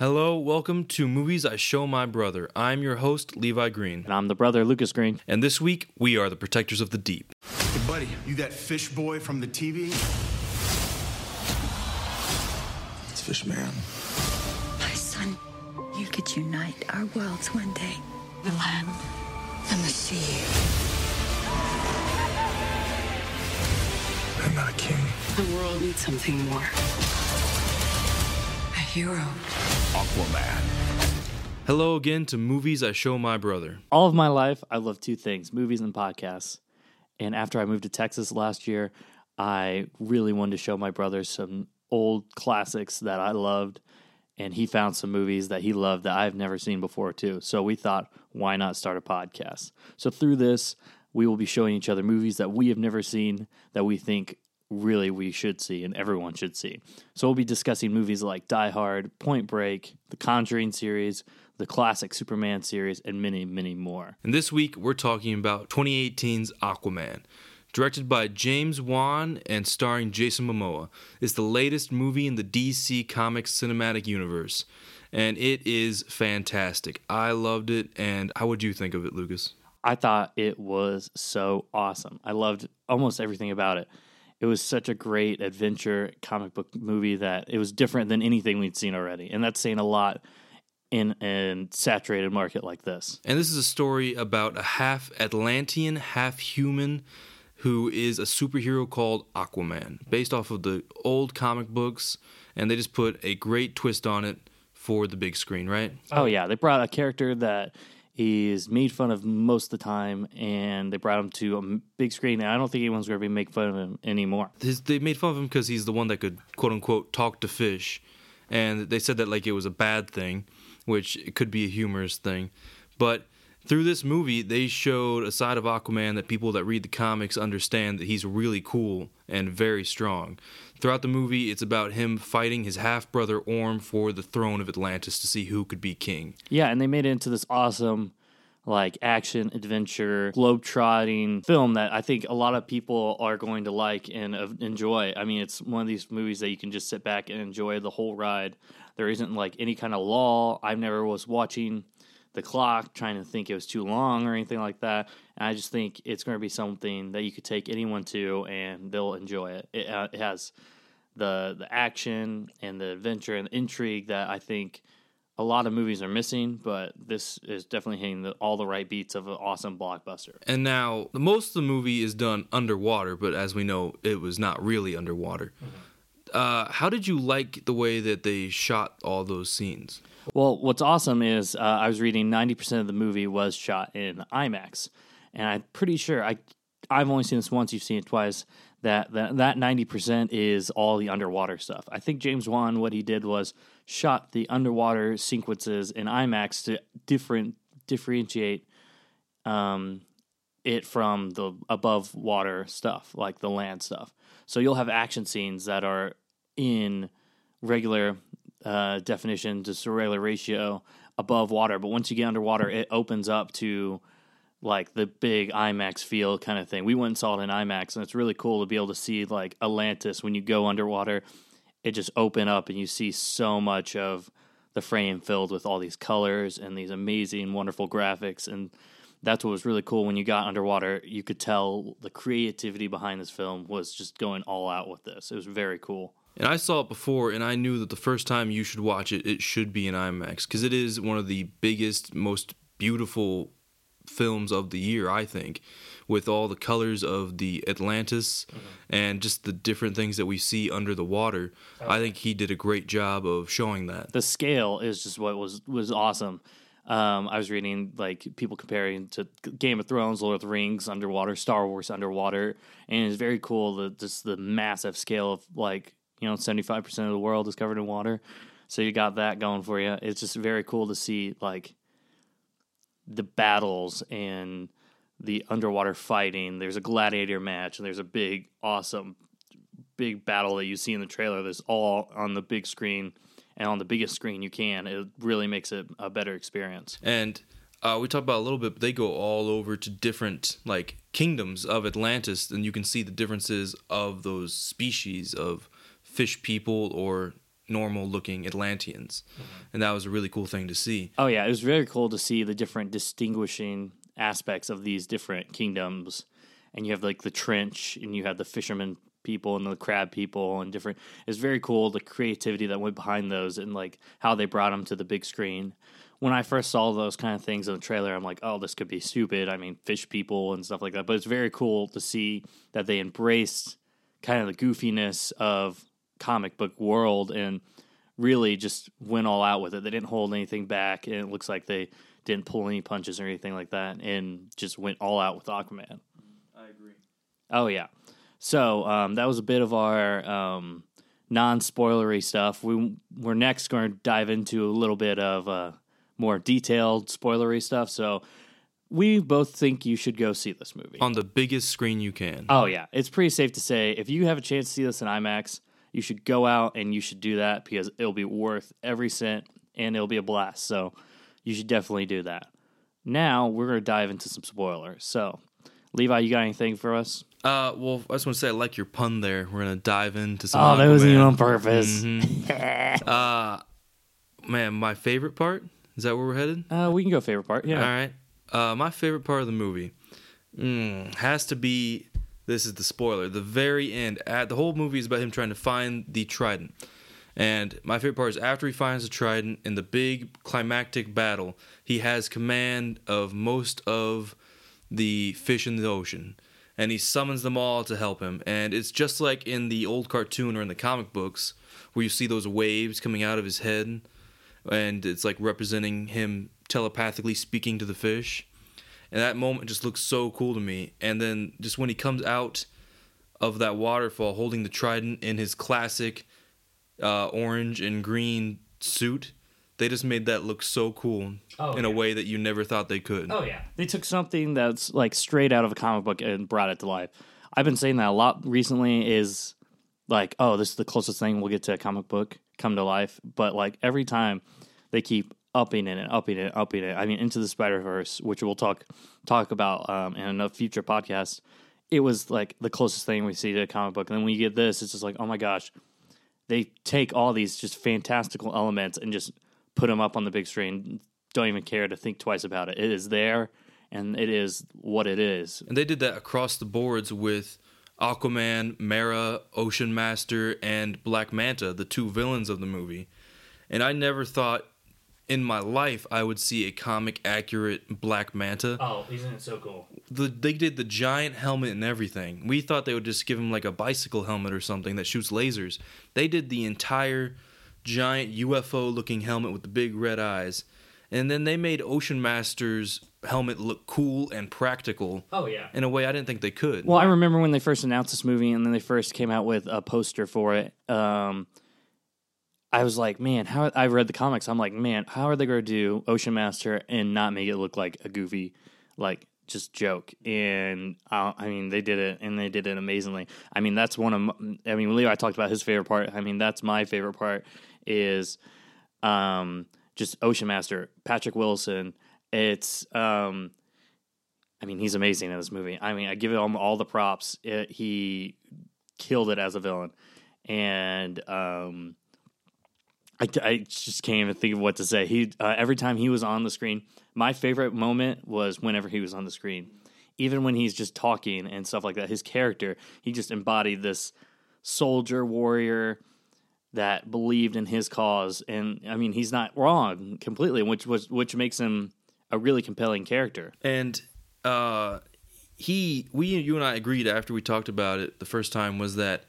Hello, welcome to Movies I Show My Brother. I'm your host, Levi Green. And I'm the brother, Lucas Green. And this week, we are the protectors of the deep. Hey, buddy, you that fish boy from the TV? It's Fish Man. My son, you could unite our worlds one day. The land and the sea. I'm not a king. The world needs something more. A hero. Aquaman. Hello again to Movies I Show My Brother. All of my life, I love two things movies and podcasts. And after I moved to Texas last year, I really wanted to show my brother some old classics that I loved. And he found some movies that he loved that I've never seen before, too. So we thought, why not start a podcast? So through this, we will be showing each other movies that we have never seen that we think really we should see and everyone should see. So we'll be discussing movies like Die Hard, Point Break, the Conjuring series, the classic Superman series, and many, many more. And this week, we're talking about 2018's Aquaman. Directed by James Wan and starring Jason Momoa, is the latest movie in the DC Comics cinematic universe. And it is fantastic. I loved it. And how would you think of it, Lucas? I thought it was so awesome. I loved almost everything about it. It was such a great adventure comic book movie that it was different than anything we'd seen already. And that's saying a lot in a saturated market like this. And this is a story about a half Atlantean, half human who is a superhero called Aquaman, based off of the old comic books. And they just put a great twist on it for the big screen, right? Oh, yeah. They brought a character that is made fun of most of the time, and they brought him to a big screen. And I don't think anyone's going to be making fun of him anymore. His, they made fun of him because he's the one that could quote unquote talk to fish, and they said that like it was a bad thing, which it could be a humorous thing, but through this movie they showed a side of Aquaman that people that read the comics understand that he's really cool and very strong. Throughout the movie, it's about him fighting his half brother Orm for the throne of Atlantis to see who could be king. Yeah, and they made it into this awesome like action adventure globe-trotting film that I think a lot of people are going to like and uh, enjoy. I mean, it's one of these movies that you can just sit back and enjoy the whole ride. There isn't like any kind of law. I never was watching the clock trying to think it was too long or anything like that. And I just think it's going to be something that you could take anyone to and they'll enjoy it. It, uh, it has the the action and the adventure and the intrigue that I think a lot of movies are missing, but this is definitely hitting the, all the right beats of an awesome blockbuster. And now, most of the movie is done underwater, but as we know, it was not really underwater. Mm-hmm. Uh, how did you like the way that they shot all those scenes? Well, what's awesome is uh, I was reading 90% of the movie was shot in IMAX. And I'm pretty sure I I've only seen this once, you've seen it twice. That that that 90% is all the underwater stuff. I think James Wan what he did was shot the underwater sequences in IMAX to different differentiate um, it from the above water stuff, like the land stuff. So you'll have action scenes that are in regular uh, definition, to a regular ratio above water. But once you get underwater, it opens up to like the big IMAX feel kind of thing. We went and saw it in IMAX, and it's really cool to be able to see like Atlantis when you go underwater. It just open up, and you see so much of the frame filled with all these colors and these amazing, wonderful graphics. And that's what was really cool when you got underwater. You could tell the creativity behind this film was just going all out with this. It was very cool. And I saw it before, and I knew that the first time you should watch it, it should be in IMAX because it is one of the biggest, most beautiful films of the year, I think, with all the colors of the Atlantis mm-hmm. and just the different things that we see under the water. Okay. I think he did a great job of showing that. The scale is just what was was awesome. Um, I was reading like people comparing to Game of Thrones, Lord of the Rings underwater, Star Wars underwater, and it's very cool. The just the massive scale of like you know, 75% of the world is covered in water. So you got that going for you. It's just very cool to see like the battles and the underwater fighting. There's a gladiator match and there's a big, awesome, big battle that you see in the trailer that's all on the big screen and on the biggest screen you can. It really makes it a better experience. And uh, we talked about a little bit, but they go all over to different like kingdoms of Atlantis, and you can see the differences of those species of fish people or normal looking Atlanteans, mm-hmm. and that was a really cool thing to see. Oh yeah, it was very cool to see the different distinguishing aspects of these different kingdoms. And you have like the trench, and you have the fishermen people and the crab people, and different. It's very cool the creativity that went behind those, and like how they brought them to the big screen. When I first saw those kind of things in the trailer, I'm like, oh, this could be stupid. I mean, fish people and stuff like that. But it's very cool to see that they embraced kind of the goofiness of comic book world and really just went all out with it. They didn't hold anything back, and it looks like they didn't pull any punches or anything like that, and just went all out with Aquaman. I agree. Oh yeah. So um, that was a bit of our um, non-spoilery stuff. We we're next going to dive into a little bit of uh, more detailed spoilery stuff. So we both think you should go see this movie. On the biggest screen you can. Oh yeah, it's pretty safe to say if you have a chance to see this in IMAX, you should go out and you should do that because it'll be worth every cent and it'll be a blast. So you should definitely do that. Now we're gonna dive into some spoilers. So Levi, you got anything for us? Uh, well, I just want to say I like your pun there. We're gonna dive into some. Oh, that wasn't even on purpose. Uh, man, my favorite part is that where we're headed? Uh, we can go favorite part. Yeah. All right. Uh, my favorite part of the movie mm, has to be. This is the spoiler. The very end. At the whole movie is about him trying to find the trident. And my favorite part is after he finds the trident in the big climactic battle, he has command of most of the fish in the ocean. And he summons them all to help him. And it's just like in the old cartoon or in the comic books, where you see those waves coming out of his head. And it's like representing him telepathically speaking to the fish. And that moment just looks so cool to me. And then just when he comes out of that waterfall holding the trident in his classic uh, orange and green suit, they just made that look so cool Oh, in a way that you never thought they could. Oh yeah. They took something that's like straight out of a comic book and brought it to life. I've been saying that a lot recently is like, oh, this is the closest thing we'll get to a comic book come to life. But like every time they keep upping it and upping it, upping it. I mean, into the Spider Verse, which we'll talk talk about um, in a future podcast. It was like the closest thing we see to a comic book. And then when you get this, it's just like, oh my gosh, they take all these just fantastical elements and just put them up on the big screen. Don't even care to think twice about it. It is there, and it is what it is. And they did that across the boards with Aquaman, Mera, Ocean Master, and Black Manta, the two villains of the movie. And I never thought in my life I would see a comic accurate Black Manta. Oh, isn't it so cool? The, they did the giant helmet and everything. We thought they would just give him like a bicycle helmet or something that shoots lasers. They did the entire giant UFO looking helmet with the big red eyes. And then they made Ocean Master's helmet look cool and practical Oh yeah. in a way I didn't think they could. Well, I remember when they first announced this movie, and then they first came out with a poster for it. Um, I was like, man, how I read the comics. I'm like, man, how are they going to do Ocean Master and not make it look like a goofy, like just joke? And uh, I mean, they did it, and they did it amazingly. I mean, that's one of. My, I mean, Leo, I talked about his favorite part. I mean, that's my favorite part is, um, just Ocean Master, Patrick Wilson. It's um, I mean, he's amazing in this movie. I mean, I give him all the props. It, he killed it as a villain, and um, I, I just can't even think of what to say. He uh, every time he was on the screen, my favorite moment was whenever he was on the screen. Even when he's just talking and stuff like that, his character he just embodied this soldier warrior that believed in his cause, and I mean, he's not wrong completely, which was which makes him a really compelling character. and uh, he, we, you and I agreed after we talked about it the first time was that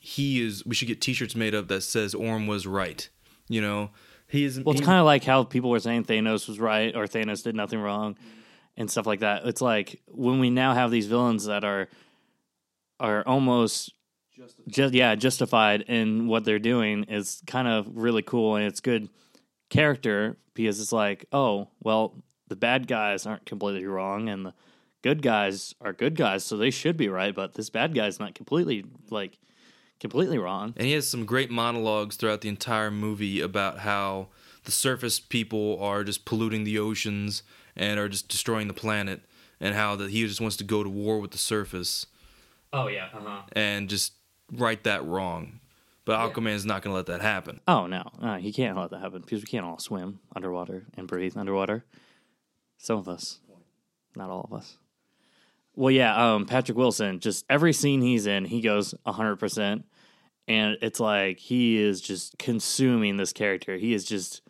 he is. We should get T-shirts made up that says Orm was right. You know, he is. Well, it's kind of like how people were saying Thanos was right or Thanos did nothing wrong and stuff like that. It's like when we now have these villains that are are almost just yeah justified in what they're doing is kind of really cool and it's good character because it's like oh well the bad guys aren't completely wrong and the good guys are good guys so they should be right but this bad guy's not completely like completely wrong And he has some great monologues throughout the entire movie about how the surface people are just polluting the oceans and are just destroying the planet, and how that he just wants to go to war with the surface oh yeah uh-huh and just right that wrong. But Aquaman's not going to let that happen. Oh no, no, he can't let that happen because we can't all swim underwater and breathe underwater. Some of us, not all of us. Well, yeah, um, Patrick Wilson. Just every scene he's in, he goes hundred percent, and it's like he is just consuming this character. He is just,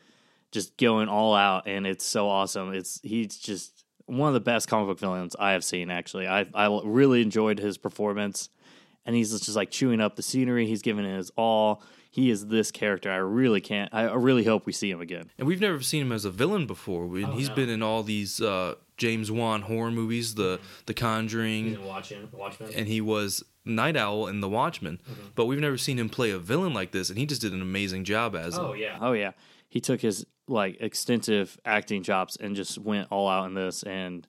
just going all out, and it's so awesome. It's he's just one of the best comic book villains I have seen. Actually, I I really enjoyed his performance and he's just like chewing up the scenery. He's giving it his all. He is this character. I really can't. I really hope we see him again. And we've never seen him as a villain before. We, Oh, he's no. been in all these uh, James Wan horror movies, the The Conjuring, watching Watchmen. and he was Night Owl in The Watchmen. Mm-hmm. But we've never seen him play a villain like this, and he just did an amazing job as him. yeah. Oh yeah. He took his like extensive acting chops and just went all out in this, and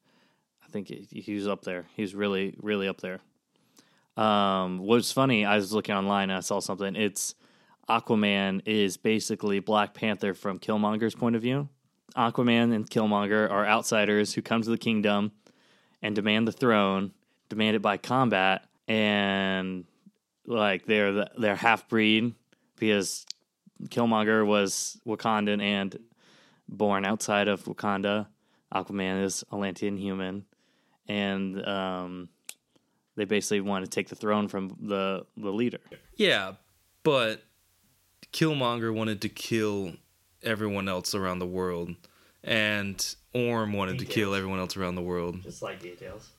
I think he, he was up there. He was really, really up there. Um, what's funny? I was looking online and I saw something. It's Aquaman is basically Black Panther from Killmonger's point of view. Aquaman and Killmonger are outsiders who come to the kingdom and demand the throne, demand it by combat, and like they're the, they're half breed because Killmonger was Wakandan and born outside of Wakanda. Aquaman is Atlantean human, and um, they basically want to take the throne from the the leader. Yeah, but Killmonger wanted to kill everyone else around the world, and Orm wanted to kill everyone else around the world. Just like details.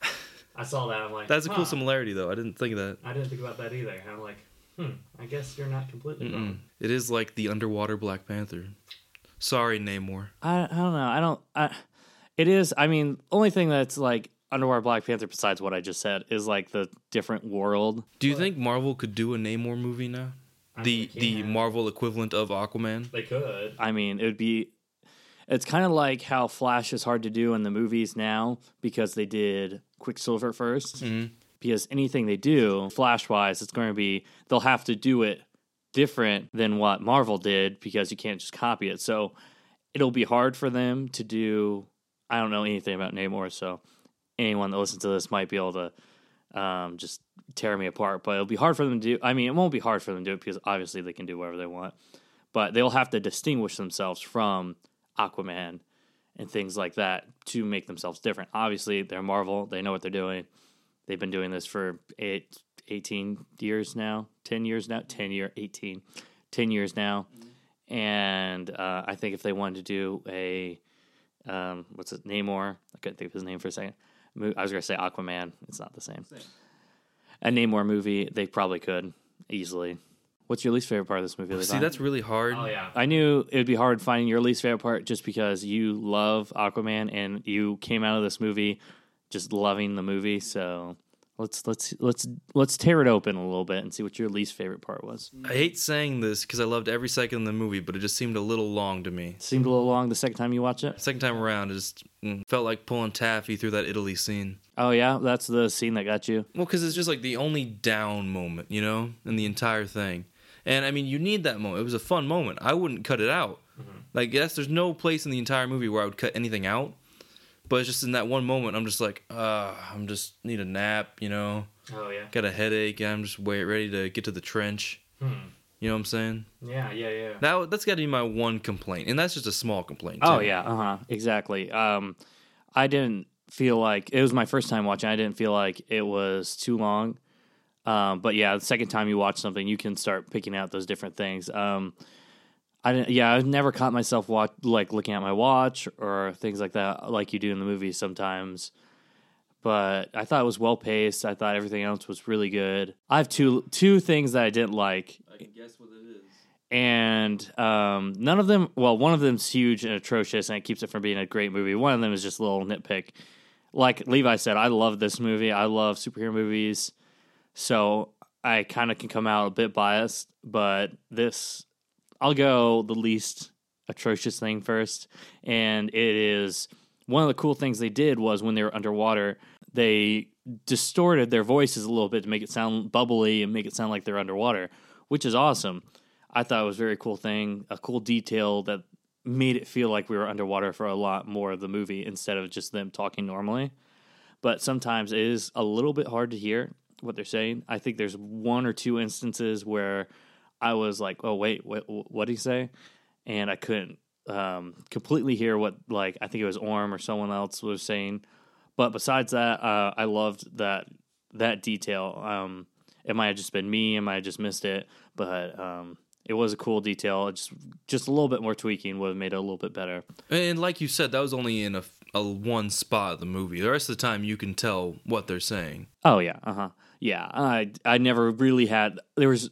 I saw that. I'm like, That's a cool similarity, though. I didn't think of that. I didn't think about that either. I'm like, hmm. I guess you're not completely wrong. It is like the underwater Black Panther. Sorry, Namor. I, I don't know. I don't. I, it is. I mean, only thing that's like underwater Black Panther besides what I just said is like the different world. Do you think Marvel could do a Namor movie now? The the Marvel equivalent of Aquaman. They could. I mean, it would be. It's kind of like how Flash is hard to do in the movies now because they did Quicksilver 1st Because anything they do, Flash wise, it's going to be they'll have to do it different than what Marvel did because you can't just copy it. So it'll be hard for them to do. I don't know anything about Namor, so anyone that listens to this might be able to um, just tear me apart. But it'll be hard for them to do. I mean, it won't be hard for them to do it because obviously they can do whatever they want. But they'll have to distinguish themselves from Aquaman and things like that to make themselves different. Obviously, they're Marvel. They know what they're doing. They've been doing this for eight, 18 years now, 10 years now, 10 year, 18, 10 years now. And uh, I think if they wanted to do a, um, what's it, Namor, I couldn't think of his name for a second. I was going to say Aquaman. It's not the same. A Namor movie, they probably could easily. What's your least favorite part of this movie? See, Levi? that's really hard. Oh yeah. I knew it would be hard finding your least favorite part just because you love Aquaman and you came out of this movie just loving the movie. So let's let's let's let's tear it open a little bit and see what your least favorite part was. I hate saying this because I loved every second of the movie, but it just seemed a little long to me. Seemed a little long the second time you watch it. Second time around, it just mm, felt like pulling taffy through that Italy scene. Oh yeah, that's the scene that got you. Well, because it's just like the only down moment, you know, in the entire thing. And I mean, you need that moment. It was a fun moment. I wouldn't cut it out. Like, yes, there's no place in the entire movie where I would cut anything out. But it's just in that one moment, I'm just like, uh, I'm just need a nap, you know. Oh yeah, Got a headache. and I'm just wait, ready to get to the trench. Hmm. You know what I'm saying? yeah, yeah, yeah. That that's got to be my one complaint, and that's just a small complaint. Oh yeah, uh huh, exactly. Um, I didn't feel like it was my first time watching. I didn't feel like it was too long. Um, but yeah, the second time you watch something, you can start picking out those different things. Um, I didn't. Yeah, I've never caught myself watch like looking at my watch or things like that, like you do in the movies sometimes. But I thought it was well paced. I thought everything else was really good. I have two two things that I didn't like I can guess what it is. and um, none of them. Well, one of them's huge and atrocious, and it keeps it from being a great movie. One of them is just a little nitpick. Like Levi said, I love this movie. I love superhero movies, so I kind of can come out a bit biased. But this, I'll go the least atrocious thing first, and it is one of the cool things they did was when they were underwater, they distorted their voices a little bit to make it sound bubbly and make it sound like they're underwater, which is awesome. I thought it was a very cool thing, a cool detail that made it feel like we were underwater for a lot more of the movie instead of just them talking normally. But sometimes it is a little bit hard to hear what they're saying. I think there's one or two instances where I was like, oh wait, what what did he say? And I couldn't um, completely hear what like I think it was Orm or someone else was saying. But besides that, uh, I loved that that detail. Um, it might have just been me, it might have just missed it, but um, it was a cool detail. It just just a little bit more tweaking would have made it a little bit better. And like you said, that was only in a, a one spot of the movie. The rest of the time, you can tell what they're saying. Oh yeah, uh huh. Yeah, I I never really had. There was,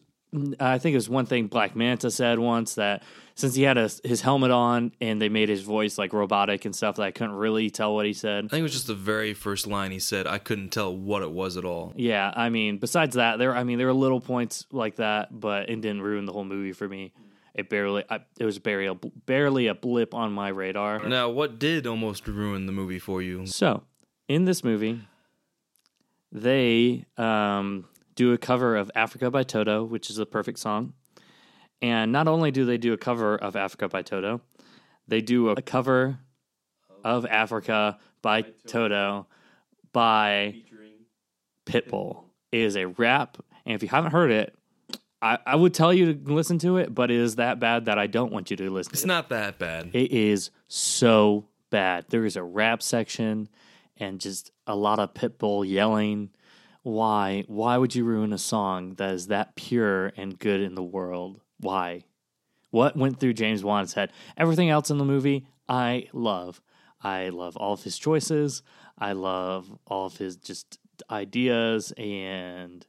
I think it was one thing Black Manta said once that since he had a, his helmet on and they made his voice like robotic and stuff, that I couldn't really tell what he said. I think it was just the very first line he said. I couldn't tell what it was at all. Yeah, I mean, besides that, there. I mean, there were little points like that, but it didn't ruin the whole movie for me. It barely. I, it was barely a, barely a blip on my radar. Now, what did almost ruin the movie for you? So, in this movie, they um, do a cover of Africa by Toto, which is a perfect song. And not only do they do a cover of Africa by Toto, they do a cover of Africa by Toto by Pitbull. It is a rap, and if you haven't heard it, I, I would tell you to listen to it, but it is that bad that I don't want you to listen. It's to it. not that bad. It is so bad. There is a rap section and just a lot of Pitbull yelling. Why? Why would you ruin a song that is that pure and good in the world? Why? What went through James Wan's head? Everything else in the movie, I love. I love all of his choices. I love all of his just ideas and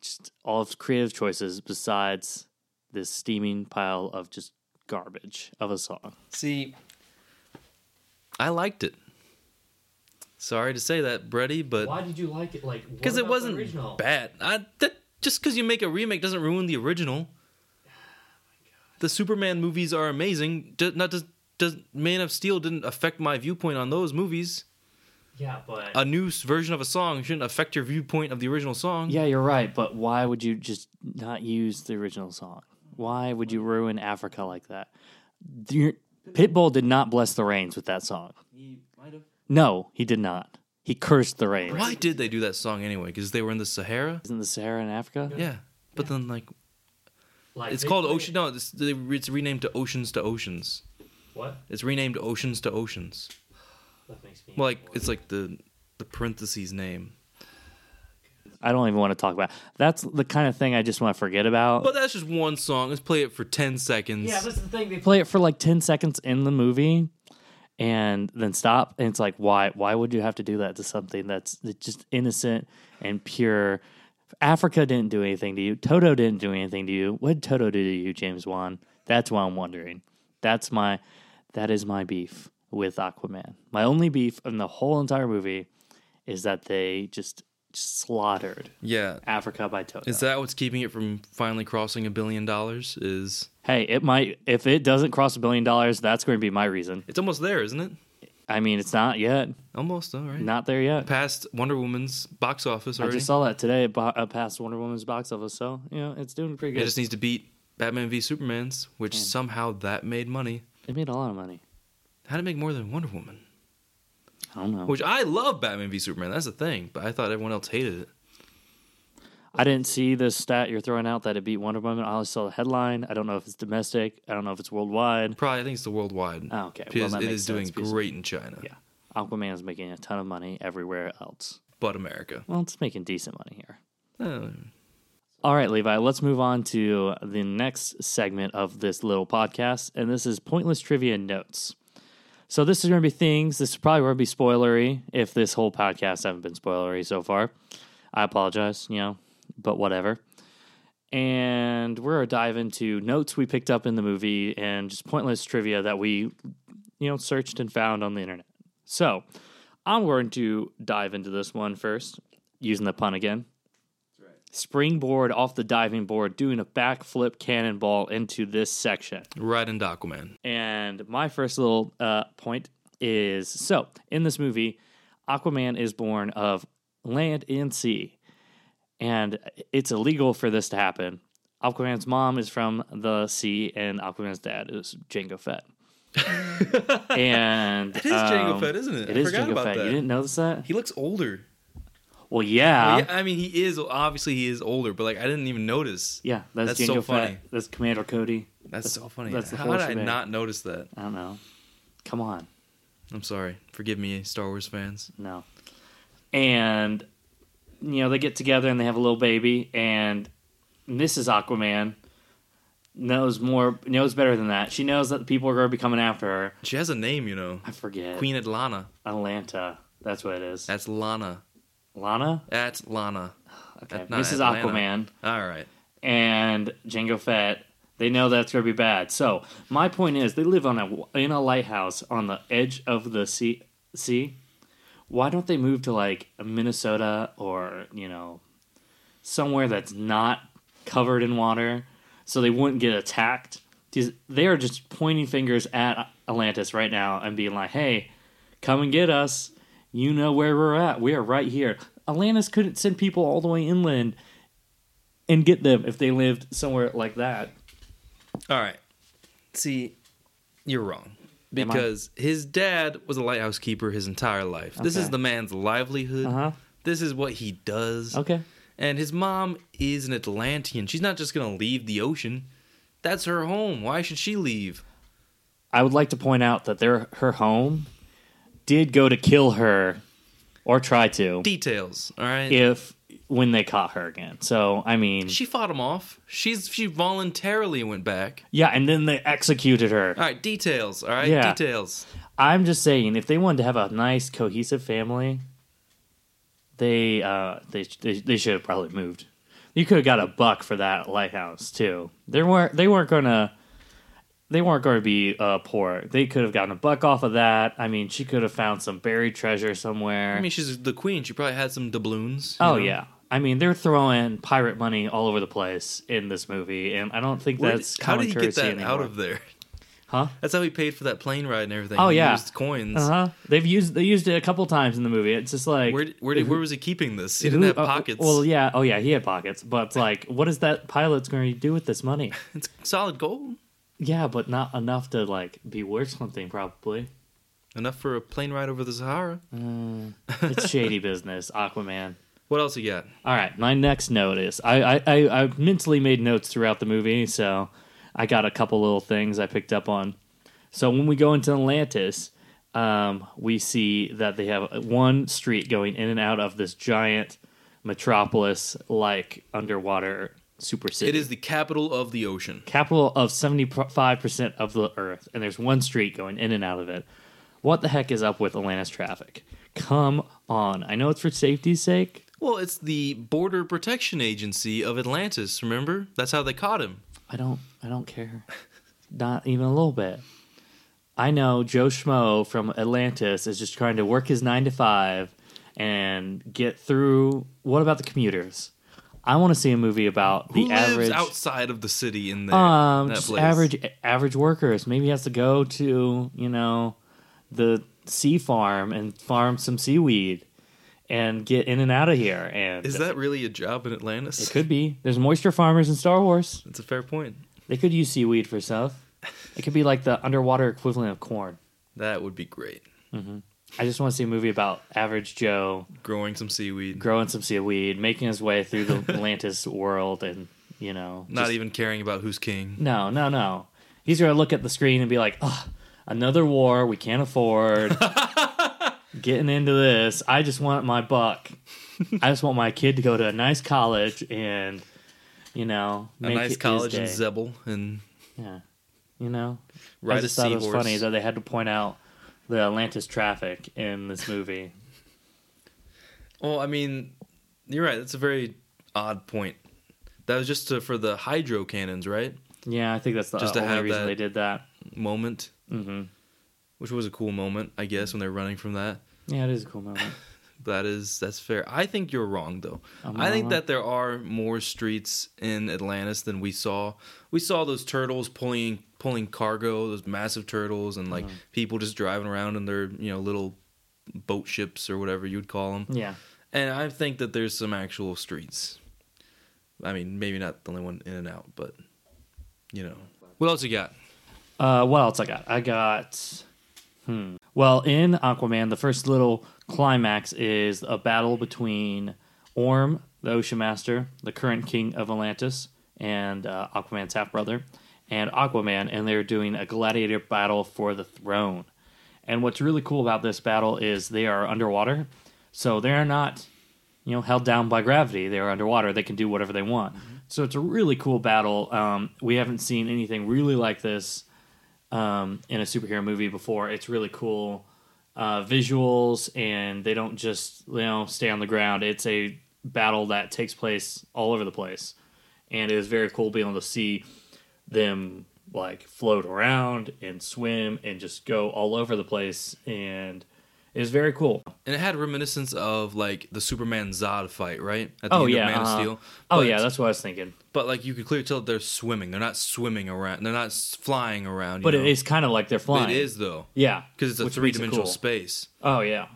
just all of his creative choices besides this steaming pile of just garbage of a song. See, I liked it. Sorry to say that, Brady, but why did you like it? Like because it wasn't bad. I, that, just because you make a remake doesn't ruin the original. Oh the Superman movies are amazing. Do, not does does Man of Steel didn't affect my viewpoint on those movies. Yeah, but A new version of a song shouldn't affect your viewpoint of the original song. yeah, you're right. But why would you just not use the original song? Why would you ruin Africa like that? Your- Pitbull did not bless the rains with that song. No, he did not. He cursed the rain. Why did they do that song anyway? Because they were in the Sahara. Isn't the Sahara in Africa? Yeah, but then like Like, it's called Ocean. No, it's, it's renamed to Oceans to Oceans. What? It's renamed Oceans to Oceans. That makes me. Well, like it's like the the parentheses name. I don't even want to talk about. That's the kind of thing I just want to forget about. But that's just one song. Let's play it for ten seconds. Yeah, that's the thing. They play it for like ten seconds in the movie, and then stop. And it's like, why? Why would you have to do that to something that's just innocent and pure? Africa didn't do anything to you. Toto didn't do anything to you. What did Toto do to you, James Wan? That's why I'm wondering. That's my. That is my beef with Aquaman. My only beef in the whole entire movie is that they just slaughtered yeah. Africa by Toto. Is that what's keeping it from finally crossing a billion dollars? Is hey, it might. If it doesn't cross a billion dollars, that's going to be my reason. it's almost there, isn't it? I mean, it's not yet. Almost, all right. Not there yet. Past Wonder Woman's box office I already. just saw that today bo- uh, past Wonder Woman's box office, so you know it's doing pretty good. it good. just needs to beat Batman v Superman's, which somehow that made money. it made a lot of money. How it make more than Wonder Woman? I don't know. Which I love Batman v Superman. That's the thing, but I thought everyone else hated it. I didn't see the stat you're throwing out that it beat Wonder Woman. I only saw the headline. I don't know if it's domestic. I don't know if it's worldwide. Probably, I think it's the worldwide. Oh, okay. Well, Because that it is doing because- great in China, Yeah, Aquaman is making a ton of money everywhere else. but America. Well, it's making decent money here. Uh, All right, Levi, let's move on to the next segment of this little podcast, and this is pointless trivia notes. So this is going to be things. This is probably going to be spoilery if this whole podcast haven't been spoilery so far. I apologize, you know, but whatever. And we're going to dive into notes we picked up in the movie and just pointless trivia that we, you know, searched and found on the internet. So I'm going to dive into this one first, using the pun again springboard off the diving board, doing a backflip cannonball into this section. right into Aquaman. And my first little uh, point is so in this movie, Aquaman is born of land and sea, and it's illegal for this to happen. Aquaman's mom is from the sea, and Aquaman's dad is Jango Fett. and It is Jango um, Fett, isn't it? It I is about Fett. that. You didn't notice that? He looks older. Well, yeah. Well, yeah, I mean, he is obviously he is older, but like I didn't even notice. Yeah, that's, That's so Fett. funny. That's Commander Cody. That's, so funny. that's How did I not notice that? I don't know. Come on, I'm sorry. Forgive me, Star Wars fans. no. And you know they get together and they have a little baby, and Mrs. Aquaman knows more, knows better than that. She knows that the people are going to be coming after her. She has a name, you know. I forget. Queen Atlanna. Atlanna. That's what it is. That's Lana. Lana. That's Lana. Okay. not Mrs. Atlanna. Aquaman. All right. and Jango Fett, they know that's going to be bad. So my point is, they live on a in a lighthouse on the edge of the sea. Sea. Why don't they move to like Minnesota or you know somewhere that's not covered in water, so they wouldn't get attacked? They are just pointing fingers at Atlantis right now and being like, "Hey, come and get us. You know where we're at. We are right here." Atlantis couldn't send people all the way inland and get them if they lived somewhere like that. All right. See, you're wrong. Because his dad was a lighthouse keeper his entire life. This is the man's livelihood. Uh-huh. This is what he does. Okay. And his mom is an Atlantean. She's not just going to leave the ocean. That's her home. Why should she leave? I would like to point out that their her home did go to kill her or try to Details, all right? if when they caught her again. So, I mean, She fought him off. She's she voluntarily went back. yeah, and then they executed her. All right, details, all right? Yeah. Details. I'm just saying if they wanted to have a nice cohesive family, they uh they they, they should have probably moved. You could have got a buck for that lighthouse too. They weren't they weren't gonna they weren't going to be uh, poor. They could have gotten a buck off of that. I mean, she could have found some buried treasure somewhere. I mean, she's the queen. She probably had some doubloons. oh know? yeah. I mean, they're throwing pirate money all over the place in this movie, and I don't think Where did- that's how did he get that anymore. out of there? Huh? That's how he paid for that plane ride and everything. Oh, He yeah. used coins. Uh huh. They've used they used it a couple times in the movie. It's just like Where where, did, where was he keeping this? He didn't who- have uh, pockets. well, yeah. Oh, yeah. He had pockets, but like, what is that pilot's going to do with this money? it's solid gold. Yeah, but not enough to like be worth something. Probably. Enough for a plane ride over the Sahara. It's shady business. Aquaman. What else you got? All right, my next note is I, I, I, I mentally made notes throughout the movie, so I got a couple little things I picked up on. So when we go into Atlantis, um, we see that they have one street going in and out of this giant metropolis like underwater super city. It is the capital of the ocean. capital of 75% of the earth, and there's one street going in and out of it. What the heck is up with Atlantis traffic? Come on. I know it's for safety's sake. Well, it's the Border Protection Agency of Atlantis. Remember? That's how they caught him. I don't I don't care. Not even a little bit. I know Joe Schmo from Atlantis is just trying to work his 9 to 5 and get through what about the commuters? I want to see a movie about Who the average outside of the city in there? um just place? average average workers. Maybe he has to go to, you know, the sea farm and farm some seaweed and get in and out of here and Is that really a job in Atlantis? it could be. There's moisture farmers in Star Wars. That's a fair point. They could use seaweed for stuff. It could be like the underwater equivalent of corn. That would be great. I just want to see a movie about average Joe Growing some seaweed. growing some seaweed, making his way through the Atlantis world, and you know, Not just- even caring about who's king. No, no, no. He's gonna look at the screen and be like, "Ugh, another war we can't afford." Getting into this, I just want my buck. I just want my kid to go to a nice college and, you know, A nice college in. Xebel and Yeah, you know, ride I just thought it was seahorse. funny that they had to point out the Atlantis traffic in this movie. Well, I mean, you're right. That's a very odd point. That was just to, for the hydro cannons, right? Yeah, I think that's the Just to only reason they did that. Moment, hmm which was a cool moment, I guess, when they're running from that. Yeah, it is a cool moment. That is that's fair. I think you're wrong though. I'm I think wrong. that there are more streets in Atlantis than we saw. We saw those turtles pulling pulling cargo, those massive turtles, and like Uh-huh. people just driving around in their you know little boat ships or whatever you'd call them. Yeah. And I think that there's some actual streets. I mean, maybe not the only one in and out, but you know. What else you got? Uh, what else I got? I got. Hmm. Well, in Aquaman, the first little climax is a battle between Orm, the Ocean Master, the current king of Atlantis, and uh, Aquaman's half brother, and Aquaman, and they're doing a gladiator battle for the throne. And what's really cool about this battle is they are underwater, so they're not, you know, held down by gravity. They are underwater; they can do whatever they want. So it's a really cool battle. Um, we haven't seen anything really like this um, in a superhero movie before. It's really cool uh, visuals, and they don't just you know stay on the ground. It's a battle that takes place all over the place, and it is very cool being able to see them like float around and swim and just go all over the place, and it is very cool. And it had reminiscence of like the Superman Zod fight, right? At the Oh end yeah, of Man uh-huh. of Steel. oh yeah, that's what I was thinking. But like you could clearly tell they're swimming. They're not swimming around. They're not flying around. you But know? it is kind of like they're flying. It is though, yeah, because it's a three dimensional cool. space. Oh yeah.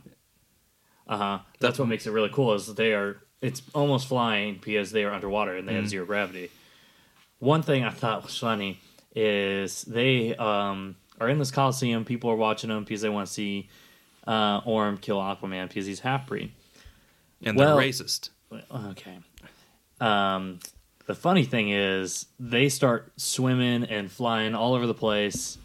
Uh huh. That's what makes it really cool is that they are. It's almost flying because they are underwater and they have zero gravity. One thing I thought was funny is they um, are in this coliseum. People are watching them because they want to see uh, Orm kill Aquaman because he's half breed. And Well- they're racist. Okay. Um, the funny thing is, they start swimming and flying all over the place,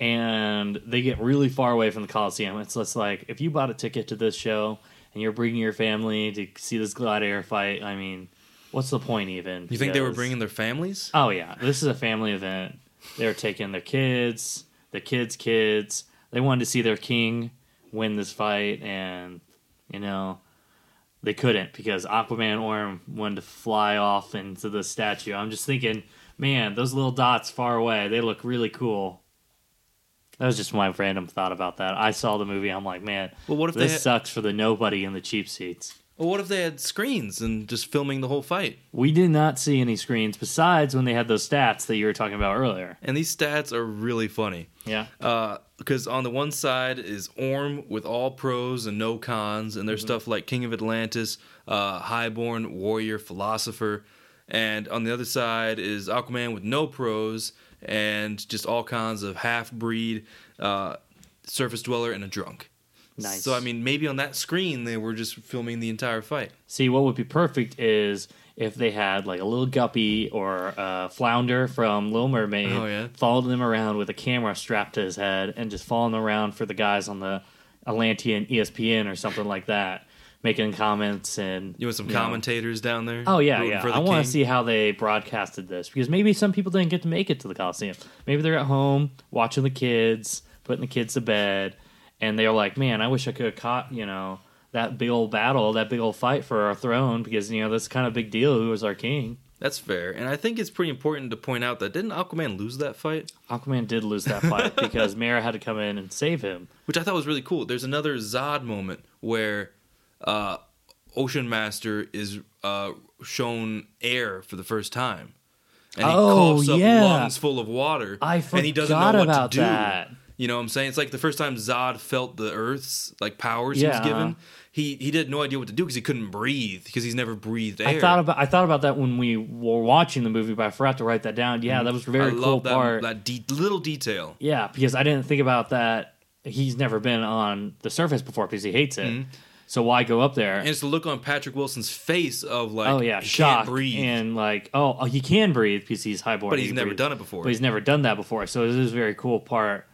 and they get really far away from the Coliseum. It's just like if you bought a ticket to this show and you're bringing your family to see this gladiator fight. I mean, what's the point even? You think they were bringing their families? Oh yeah, this is a family event. They're taking their kids, the kids' kids. They wanted to see their king win this fight, and you know they couldn't because Aquaman Orm wanted to fly off into the statue. I'm just thinking, man, those little dots far away, they look really cool. That was just my random thought about that. I saw the movie. I'm like, man, Well, what if this had- sucks for the nobody in the cheap seats. Well, what if they had screens and just filming the whole fight? We did not see any screens besides when they had those stats that you were talking about earlier. And these stats are really funny. Yeah. Uh, because on the one side is Orm with all pros and no cons, and there's Mm-hmm. stuff like King of Atlantis, uh, Highborn, Warrior, Philosopher, and on the other side is Aquaman with no pros and just all kinds of half breed, uh, surface dweller, and a drunk. Nice. So I mean, maybe on that screen they were just filming the entire fight. See, what would be perfect is if they had like a little guppy or a flounder from Little Mermaid, Oh, yeah. followed them around with a camera strapped to his head, and just following them around for the guys on the Atlantean ESPN or something like that, making comments and You want some know. commentators down there? Oh yeah, yeah. I want to see how they broadcasted this because maybe some people didn't get to make it to the Coliseum. Maybe they're at home watching the kids, putting the kids to bed, and they're like, "Man, I wish I could have caught you know that big old battle, that big old fight for our throne because you know that's kind of a big deal. Who was our king?" That's fair, and I think it's pretty important to point out that didn't Aquaman lose that fight? Aquaman did lose that fight because Mera had to come in and save him. which I thought was really cool. There's another Zod moment where uh, Ocean Master is uh, shown air for the first time, and he Oh, coughs up yeah. lungs full of water, I and he doesn't know what about to do. that. You know what I'm saying? It's like the first time Zod felt the Earth's like powers he was Yeah. given. He he had no idea what to do because he couldn't breathe because he's never breathed air. I thought about I thought about that when we were watching the movie, but I forgot to write that down. Yeah, that was a very cool that, part. that de- little detail. Yeah, because I didn't think about that. He's never been on the surface before because he hates it. Mm-hmm. So why go up there? And it's the look on Patrick Wilson's face of like, oh yeah, shock can't breathe. and like oh, oh, he can breathe because he's highborn. But he's never breathe. done it before. But he's never done that before. So this is a very cool part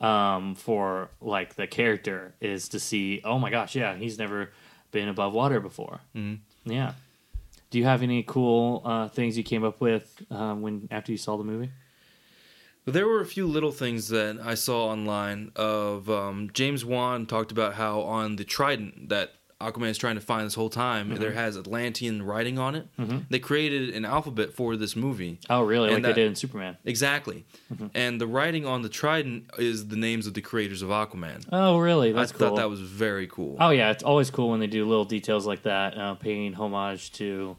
um, for like the character is to see. Oh my gosh, yeah, he's never been above water before. Mm-hmm. Yeah. Do you have any cool uh, things you came up with um, when after you saw the movie? There were a few little things that I saw online of um, James Wan talked about how on the Trident that Aquaman is trying to find this whole time, Mm-hmm. there has Atlantean writing on it. They created an alphabet for this movie. Oh, really? And like that- they did in Superman. Exactly. Mm-hmm. And the writing on the Trident is the names of the creators of Aquaman. Oh, really? That's I cool. thought that was very cool. Oh yeah, it's always cool when they do little details like that, uh, paying homage to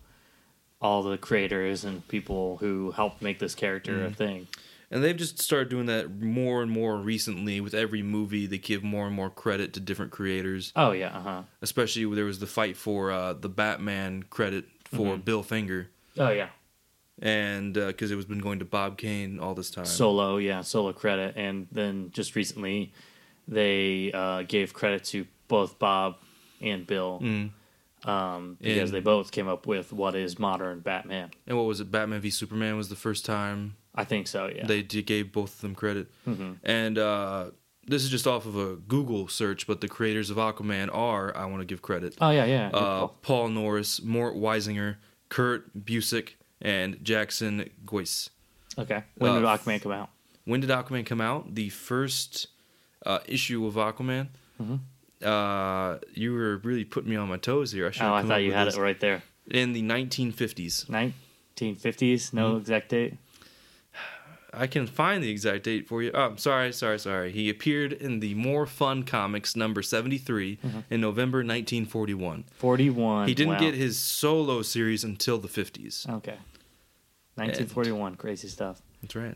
all the creators and people who helped make this character Mm-hmm. a thing. And they've just started doing that more and more recently. With every movie, they give more and more credit to different creators. Oh yeah, uh huh. Especially when there was the fight for uh, the Batman credit for Mm-hmm. Bill Finger. Oh yeah, and because it was been going to Bob Kane all this time. solo, yeah, solo credit, and then just recently they uh, gave credit to both Bob and Bill um, because And- they both came up with what is modern Batman. And what was it? Batman v Superman was the first time I think so. Yeah. they d- gave both of them credit. Mm-hmm. And uh, this is just off of a Google search, but the creators of Aquaman are, I want to give credit, oh yeah, yeah. uh, Paul Norris, Mort Weisinger, Kurt Busiek, and Jackson Guice. okay. When did uh, Aquaman come out? When did Aquaman come out? The first uh, issue of Aquaman. Uh, you were really putting me on my toes here. I should. Mm-hmm. Oh, I thought you had it right there. in the 1950s. 1950s. No Mm-hmm. exact date. I can find the exact date for you. Oh, I'm sorry, sorry, sorry. He appeared in the More Fun Comics number 73 Mm-hmm. in November 1941. 41. He didn't wow. get his solo series until the 50s. Okay. 1941. Crazy stuff. That's right.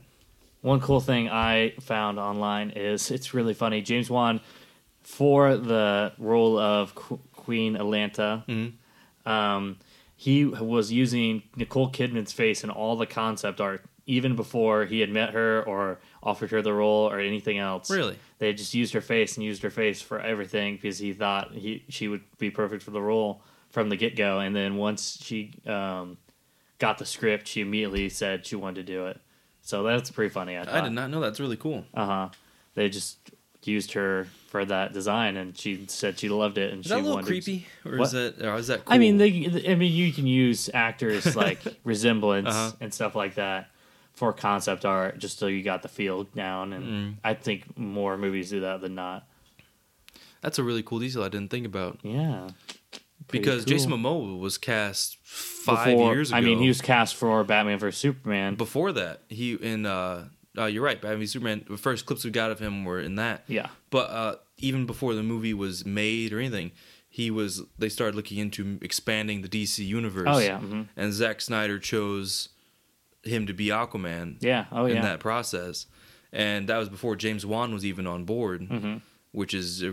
One cool thing I found online is it's really funny. James Wan, for the role of Qu- Queen Atlanna, um, he was using Nicole Kidman's face in all the concept art, even before he had met her or offered her the role or anything else. Really? They just used her face and used her face for everything because he thought he she would be perfect for the role from the get go. And then once she um, got the script, she immediately said she wanted to do it. So that's pretty funny. I, I did not know that's really cool. Uh huh. They just used her for that design, and she said she loved it. And Is she that a little creepy, or What? is that, or is that? Cool? I mean, they. I mean, you can use actors like resemblance Uh-huh. and stuff like that for concept art, just so you got the feel down. And Mm. I think more movies do that than not. that's a really cool detail I didn't think about Yeah. Because Jason cool. Momoa was cast five Before- years ago. I mean, he was cast for Batman vs Superman. before that. He in uh, uh you're right. Batman v Superman. The first clips we got of him were in that. yeah. But uh, even before the movie was made or anything, he was. They started looking into expanding the DC universe. Oh yeah. hmm And Zack Snyder chose him to be Aquaman. Yeah. Oh In yeah. that process, and that was before James Wan was even on board, Mm-hmm. which is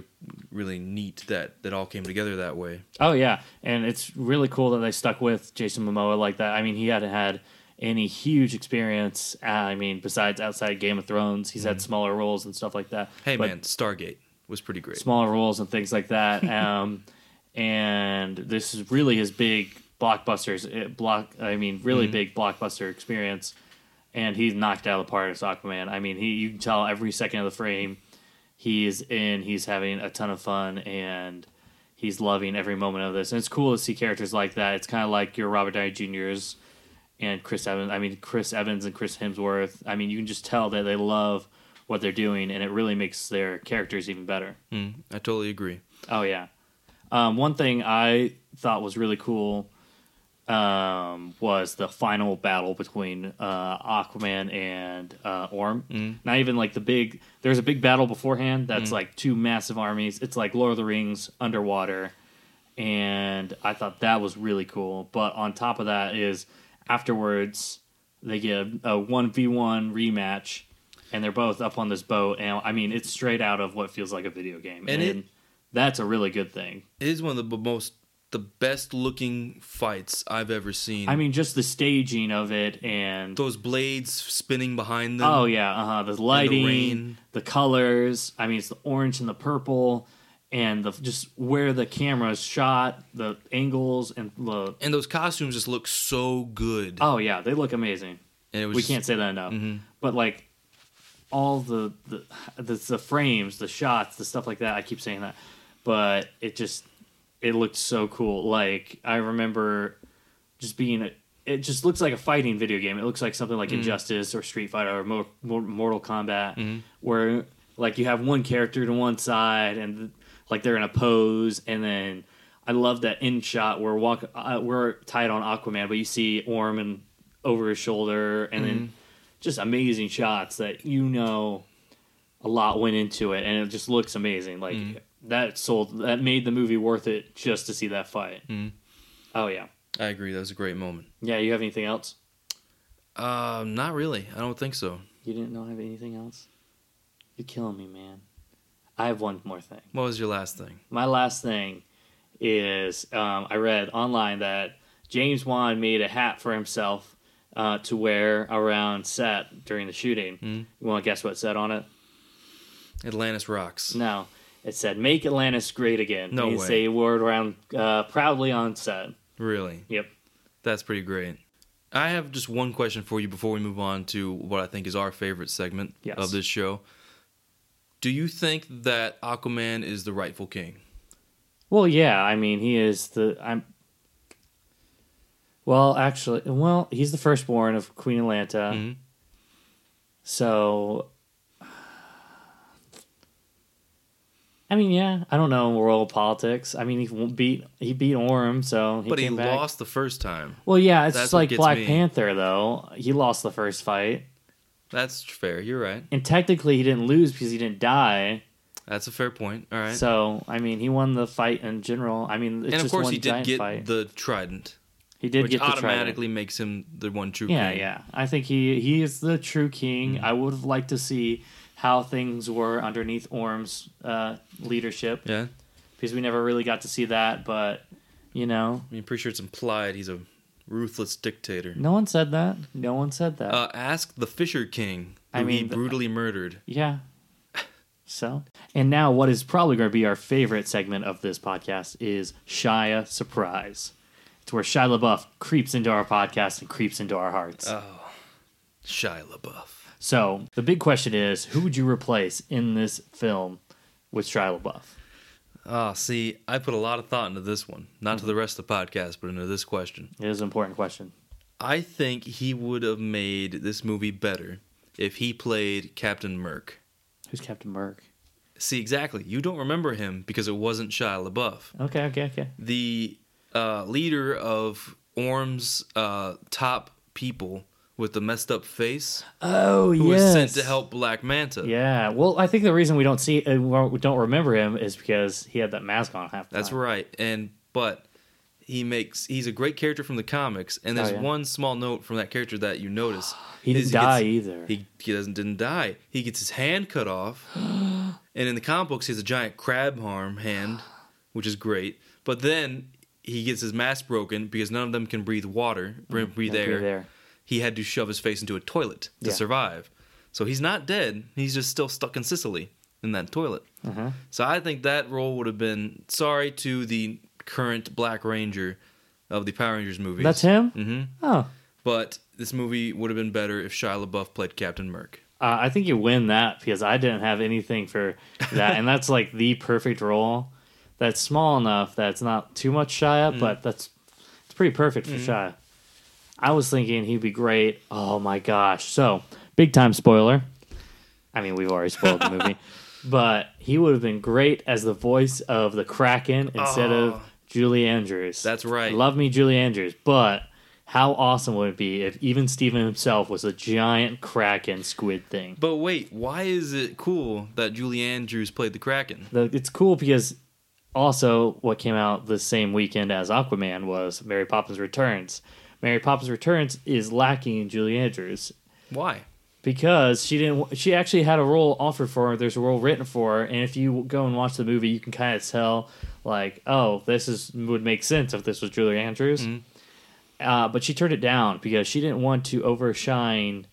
really neat that that all came together that way. Oh yeah, and it's really cool that they stuck with Jason Momoa like that. I mean, he hadn't had any huge experience. uh, I mean, besides outside Game of Thrones, he's had smaller roles and stuff like that. Mm-hmm. Hey But man, Stargate was pretty great. smaller roles and things like that. Um, and this is really his big blockbusters. Block. I mean, really Mm-hmm. big blockbuster experience. And he's knocked out of the park as Aquaman. I mean, he you can tell every second of the frame he's in. He's having a ton of fun and he's loving every moment of this. And it's cool to see characters like that. It's kind of like your Robert Downey Jr.'s and Chris Evans. I mean, Chris Evans and Chris Hemsworth. I mean, you can just tell that they love what they're doing, and it really makes their characters even better. Mm, I totally agree. Oh yeah. Um, one thing I thought was really cool um, was the final battle between uh, Aquaman and uh, Orm. Not even like the big. There's a big battle beforehand. That's like two massive armies. It's like Lord of the Rings underwater, and I thought that was really cool. But on top of that is afterwards they get a one v one rematch. And they're both up on this boat, and I mean, it's straight out of what feels like a video game, And it- that's a really good thing. It is one of the most the best looking fights I've ever seen. I mean, just the staging of it and those blades spinning behind them. oh yeah, uh huh. The lighting, rain. the colors. I mean, it's the orange and the purple, and the just where the camera is shot, the angles, and the and those costumes just look so good. oh yeah, they look amazing. and it was We just- can't say that enough. Mhm. But like all the the, the the frames, the shots, the stuff like that. I keep saying that, but it just it looked so cool. Like I remember just being a, it just looks like a fighting video game. It looks like something like mm-hmm. Injustice or Street Fighter or Mo- Mo- Mortal Kombat, mm-hmm. where like you have one character to one side and like they're in a pose, and then I love that in shot where walk uh, we're tied on Aquaman, but you see Orm and over his shoulder, and then mm-hmm. just amazing shots that you know a lot went into it, and it just looks amazing. Like that sold that made the movie worth it just to see that fight. Oh yeah, I agree. That was a great moment. yeah. You have anything else? Um, not really. I don't think so. You didn't know have anything else? You're killing me, man. I have one more thing. What was your last thing? My last thing is um, I read online that James Wan made a hat for himself uh, to wear around set during the shooting. You want to guess what said on it? Atlantis rocks. No, it said "Make Atlantis Great Again." No and way. Say a word around uh, proudly on set. Really? Yep. That's pretty great. I have just one question for you before we move on to what I think is our favorite segment Yes. of this show. Do you think that Aquaman is the rightful king? Well, yeah. I mean, he is the. I'm. Well, actually, well, he's the firstborn of Queen Atlanna. Mhm. So, I mean, yeah, I don't know world politics. I mean, he beat he beat Orm, so he but he back. lost the first time. Well, yeah, it's just like Black me. Panther, though. He lost the first fight, That's fair. You're right. and technically he didn't lose because he didn't die. That's a fair point. All right. So, I mean, he won the fight in general. I mean, it's and of just course, he did get fight. the trident, he did which get the trident. automatically makes him the one true Yeah, king. yeah. Yeah. I think he he is the true king. Mm-hmm. I would have liked to see how things were underneath Orm's uh, leadership Yeah. because we never really got to see that. But you know, I mean, pretty sure it's implied he's a ruthless dictator. no one said that. No one said that. Uh, ask the Fisher King, I mean, the- brutally murdered. yeah. So, and now what is probably going to be our favorite segment of this podcast is Shia Surprise. It's where Shia LaBeouf creeps into our podcast and creeps into our hearts. Oh, Shia LaBeouf. So the big question is, who would you replace in this film with Shia LaBeouf? Ah, see, I put a lot of thought into this one, not Mm-hmm. to the rest of the podcast, but into this question. It is an important question. I think he would have made this movie better if he played Captain Murk. Who's Captain Murk? See, exactly. You don't remember him because it wasn't Shia LaBeouf. Okay, okay, okay. The uh, leader of Orm's uh, top people with the messed up face, Oh, who yes. was sent to help Black Manta. Yeah. Well, I think the reason we don't see, uh, we don't remember him is because he had that mask on half the time. That's time. right. And but he makes he's a great character from the comics. And there's Oh, yeah. one small note from that character that you notice. He didn't die gets- either. He he doesn't didn't die. He gets his hand cut off. and in the comic books he has a giant crab arm hand, which is great. But then he gets his mask broken because none of them can breathe water, breathe Can't air. be there. He had to shove his face into a toilet to Yeah. survive. So he's not dead. He's just still stuck in Sicily in that toilet. Uh-huh. So I think that role would have been sorry to the current Black Ranger of the Power Rangers movies. That's him? hmm Oh. But this movie would have been better if Shia LaBeouf played Captain Murk. Uh, I think you win that because I didn't have anything for that. and that's like the perfect role. That's small enough that's not too much Shia, Mm. but that's it's pretty perfect for Shia. I was thinking he'd be great. Oh my gosh. So, big time spoiler. I mean, we've already spoiled the movie. But he would have been great as the voice of the Kraken instead Oh. of Julie Andrews. That's right. Love me, Julie Andrews. But how awesome would it be if even Steven himself was a giant Kraken squid thing? But wait, why is it cool that Julie Andrews played the Kraken? The, it's cool because also what came out the same weekend as Aquaman was Mary Poppins Returns. Mary Poppins Returns is lacking Julie Andrews Why? because she didn't. She actually had a role offered for her. There's a role written for her, and if you go and watch the movie, you can kind of tell like, oh, this is would make sense if this was Julie Andrews. Uh, but she turned it down because she didn't want to overshine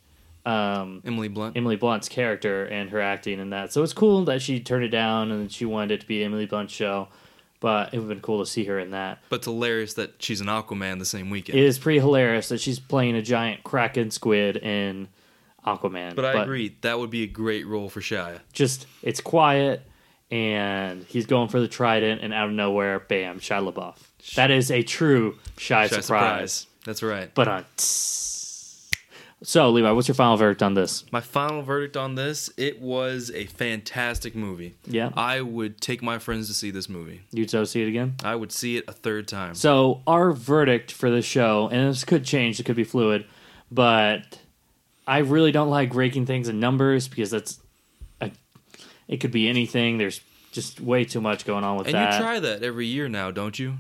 um, Emily Blunt. Emily Blunt's character and her acting and that. So it's cool that she turned it down and she wanted it to be Emily Blunt's show. But it would have been cool to see her in that. but it's hilarious that she's an Aquaman the same weekend. It is pretty hilarious that she's playing a giant kraken squid in Aquaman. but I agree, that would be a great role for Shia. Just it's quiet and he's going for the trident and out of nowhere, bam, Shia LaBeouf. That is a true Shy, Shia surprise. That's right. But on. So Levi, what's your final verdict on this? My final verdict on this, it was a fantastic movie. Yeah. I would take my friends to see this movie. You'd so see it again? I would see it a third time. So our verdict for the show, and this could change, it could be fluid, but I really don't like ranking things in numbers because that's a, it could be anything. There's just way too much going on with and that. And you try that every year now, don't you?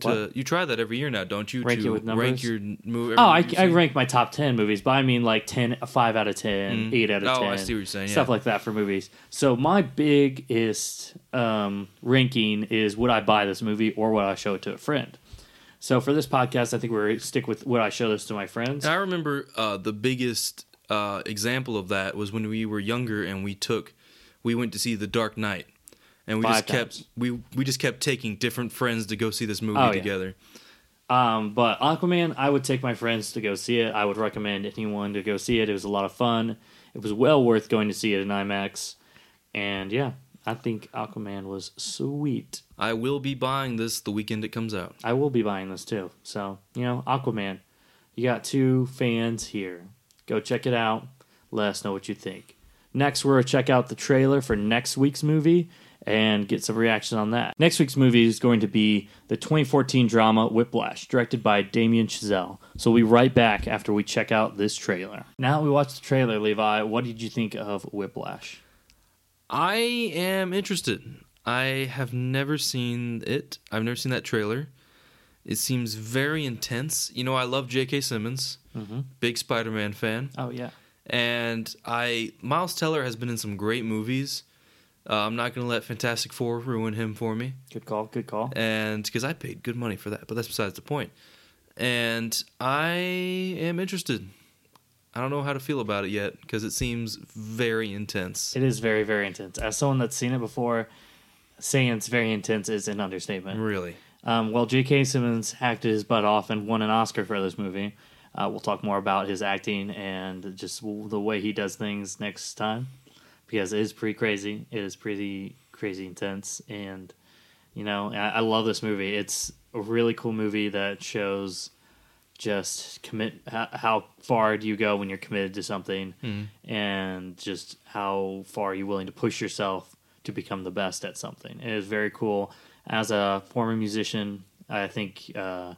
To What? you try that every year now, don't you? Rank to it with numbers? rank your movie. oh, I, I rank my top 10 movies, but I mean like 10, a 5 out of 10, 8 out of Oh, 10. I see what you're saying, Stuff yeah. like that for movies. So my biggest um, ranking is would I buy this movie or would I show it to a friend? So for this podcast, I think we're stick with would I show this to my friends? And I remember uh, the biggest uh, example of that was when we were younger and we took we went to see The Dark Knight, and we Five just kept times. we we just kept taking different friends to go see this movie Oh, yeah. together. Um, but Aquaman, I would take my friends to go see it. I would recommend anyone to go see it. It was a lot of fun. It was well worth going to see it in IMAX. And yeah, I think Aquaman was sweet. I will be buying this the weekend it comes out. I will be buying this too. So, you know, Aquaman, you got two fans here. Go check it out. Let us know what you think. Next, we're going to check out the trailer for next week's movie and get some reaction on that. Next week's movie is going to be the 2014 drama Whiplash, directed by Damien Chazelle. So we'll be right back after we check out this trailer. Now we watched the trailer, Levi, what did you think of Whiplash? I am interested. I have never seen it. I've never seen that trailer. It seems very intense. You know, I love J.K. Simmons, mm-hmm. big Spider-Man fan, Oh, yeah. and I Miles Teller has been in some great movies. Uh, I'm not gonna let Fantastic Four ruin him for me, Good call. Good call. and because I paid good money for that, but that's besides the point. And I am interested. I don't know how to feel about it yet because it seems very intense. It is very, very intense. As someone that's seen it before, saying it's very intense is an understatement. Really. Um, well, J.K. Simmons acted his butt off and won an Oscar for this movie. Uh, we'll talk more about his acting and just the way he does things next time because it is pretty crazy. It is pretty crazy intense. And, you know, I, I love this movie. It's a really cool movie that shows just commit how, how far do you go when you're committed to something and just how far are you willing to push yourself to become the best at something. It is very cool. As a former musician, I think uh,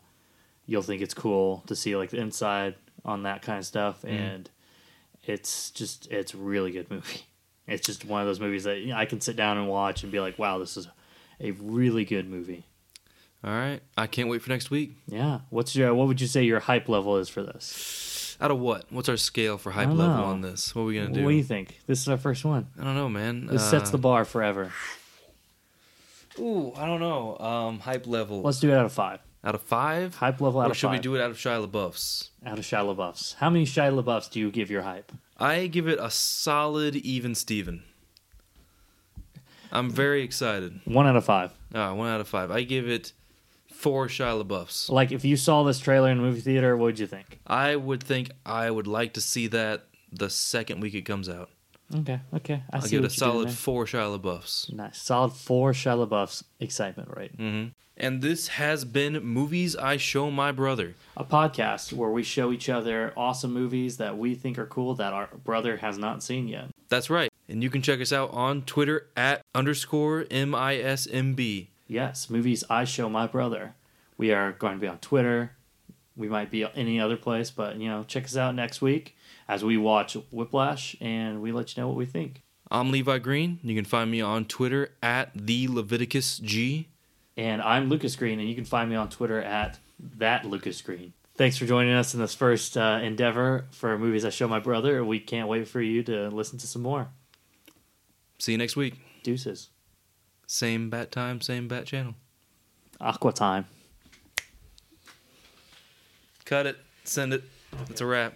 you'll think it's cool to see like the inside on that kind of stuff, and it's just it's a really good movie. It's just one of those movies that you know, I can sit down and watch and be like, wow, this is a really good movie. All right. I can't wait for next week. Yeah. What's your what would you say your hype level is for this? Out of what? What's our scale for hype level know. on this? What are we gonna do? What do? you think? This is our first one. I don't know, man. This sets the Uh, bar forever. Ooh, I don't know. Um, hype level. Let's do it out of five. out of five? Hype level out or of should we do it out of Shia LaBeouf's? out of Shia LaBeouf's. How many Shia LaBeoufs do you give your hype? I give it a solid even Steven. I'm very excited. One out of five. Uh, one out of five. I give it four Shia LaBeoufs. Like if you saw this trailer in a movie theater, what would you think? I would think I would like to see that the second week it comes out. Okay, okay. I I'll see give it a what you're doing solid four Shia LaBeoufs. Nice, solid four Shia LaBeouf's excitement rate. Mm-hmm. And this has been Movies I Show My Brother. A podcast where we show each other awesome movies that we think are cool that our brother has not seen yet. That's right. And you can check us out on Twitter at underscore MISMB. Yes, movies I show my brother. We are going to be on Twitter. We might be any other place, but you know, check us out next week as we watch Whiplash and we let you know what we think. I'm Levi Green. You can find me on Twitter at the Leviticus G. And I'm Lucas Green, and you can find me on Twitter at that Lucas Green. Thanks for joining us in this first uh, endeavor for movies I show my brother. We can't wait for you to listen to some more. See you next week. Deuces. Same bat time, same bat channel. Aqua time. Cut it. Send it. It's a wrap.